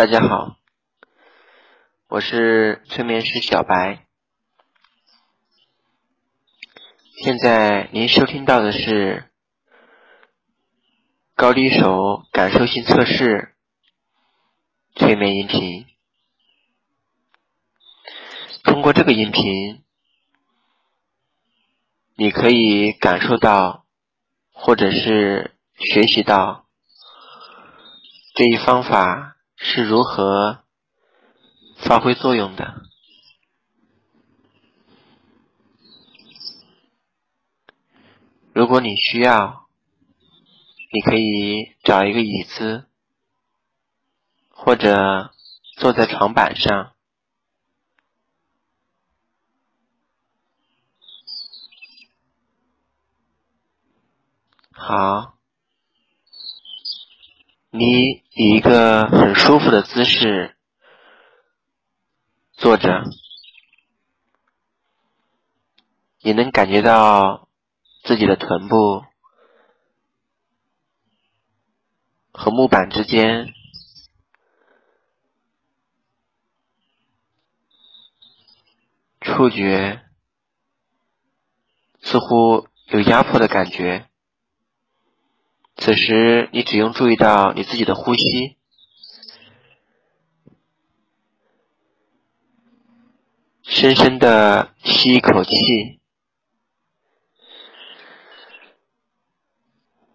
大家好，我是催眠师小白。现在您收听到的是高低手感受性测试催眠音频。通过这个音频，你可以感受到，或者是学习到这一方法。是如何发挥作用的？如果你需要，你可以找一个椅子，或者坐在床板上。好。你以一个很舒服的姿势坐着，你能感觉到自己的臀部和木板之间触觉似乎有压迫的感觉。此时，你只用注意到你自己的呼吸，深深的吸一口气，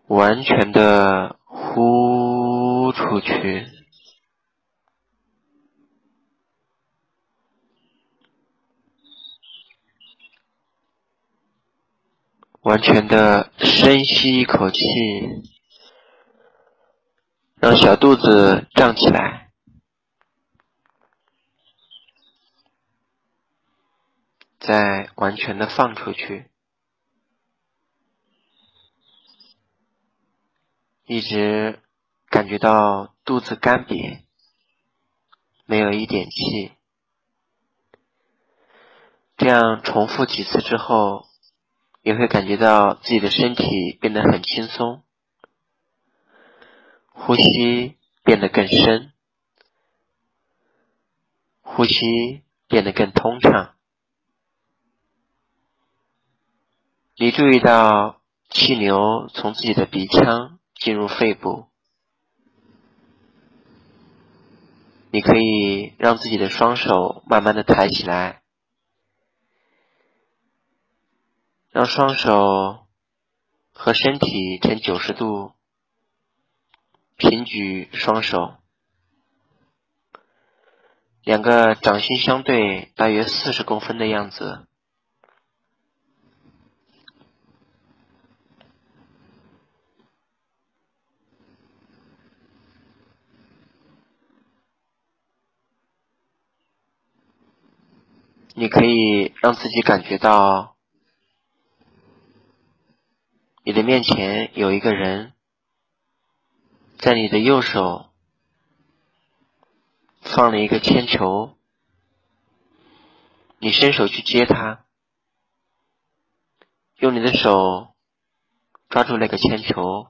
完全的呼出去，完全的深吸一口气。让小肚子胀起来，再完全的放出去，一直感觉到肚子干瘪，没有一点气。这样重复几次之后，你会感觉到自己的身体变得很轻松。呼吸变得更深，呼吸变得更通畅。你注意到气流从自己的鼻腔进入肺部，你可以让自己的双手慢慢的抬起来，让双手和身体呈九十度。平举双手，两个掌心相对，大约四十公分的样子。你可以让自己感觉到，你的面前有一个人。在你的右手放了一个铅球，你伸手去接它，用你的手抓住那个铅球，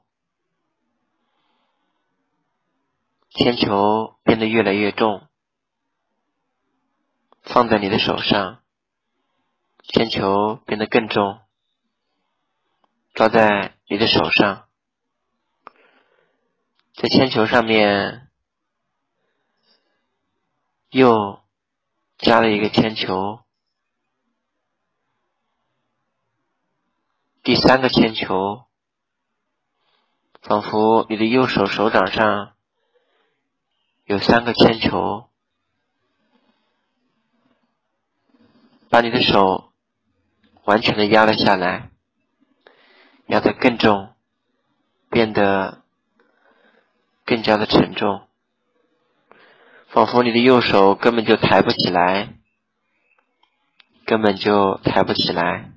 铅球变得越来越重，放在你的手上，铅球变得更重，抓在你的手上。在铅球上面又加了一个铅球，第三个铅球，仿佛你的右手手掌上有三个铅球，把你的手完全的压了下来，压得更重，变得。更加的沉重，仿佛你的右手根本就抬不起来，根本就抬不起来，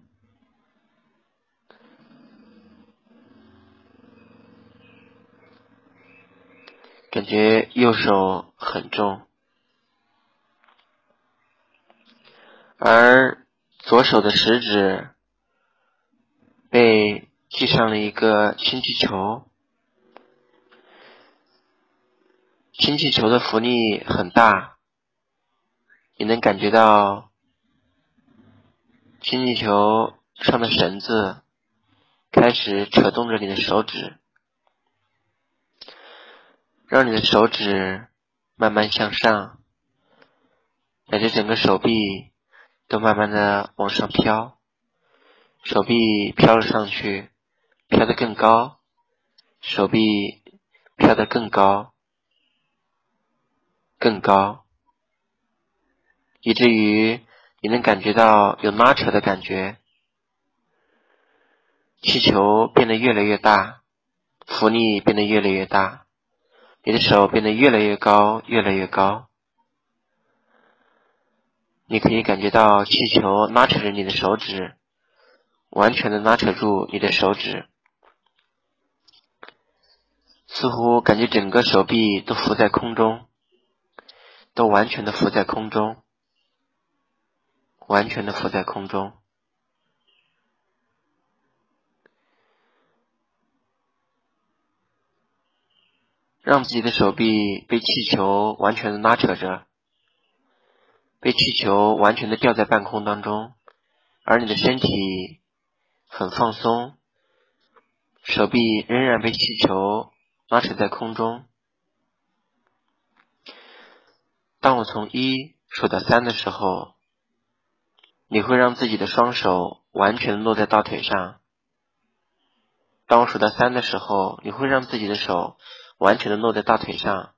感觉右手很重，而左手的食指被系上了一个氢气球。氢气球的浮力很大，你能感觉到氢气球上的绳子开始扯动着你的手指，让你的手指慢慢向上，感觉整个手臂都慢慢的往上飘，手臂飘了上去，飘得更高，手臂飘得更高。更高，以至于你能感觉到有拉扯的感觉，气球变得越来越大，浮力变得越来越大，你的手变得越来越高，越来越高，你可以感觉到气球拉扯着你的手指，完全的拉扯住你的手指，似乎感觉整个手臂都浮在空中。都完全的浮在空中，完全的浮在空中，让自己的手臂被气球完全的拉扯着，被气球完全的吊在半空当中，而你的身体很放松，手臂仍然被气球拉扯在空中。当我从一数到三的时候，你会让自己的双手完全落在大腿上。当我数到三的时候，你会让自己的手完全的落在大腿上。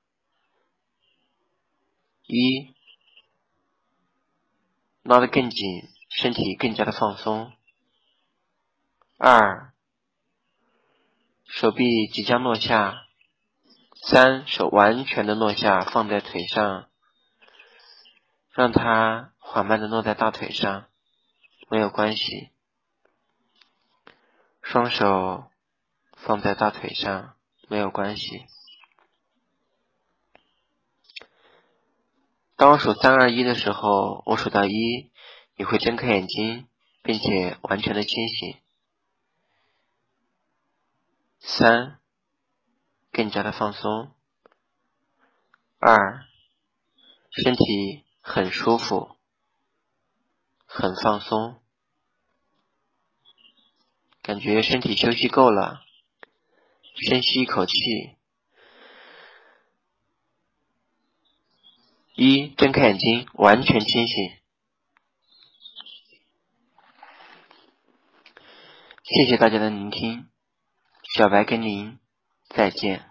一，拉得更紧，身体更加的放松。二，手臂即将落下。三，手完全的落下，放在腿上。让它缓慢的落在大腿上，没有关系。双手放在大腿上，没有关系。当我数三二一的时候，我数到一，你会睁开眼睛，并且完全的清醒。三，更加的放松。二，身体。很舒服，很放松，感觉身体休息够了，深吸一口气，一睁开眼睛，完全清醒。谢谢大家的聆听，小白跟您再见。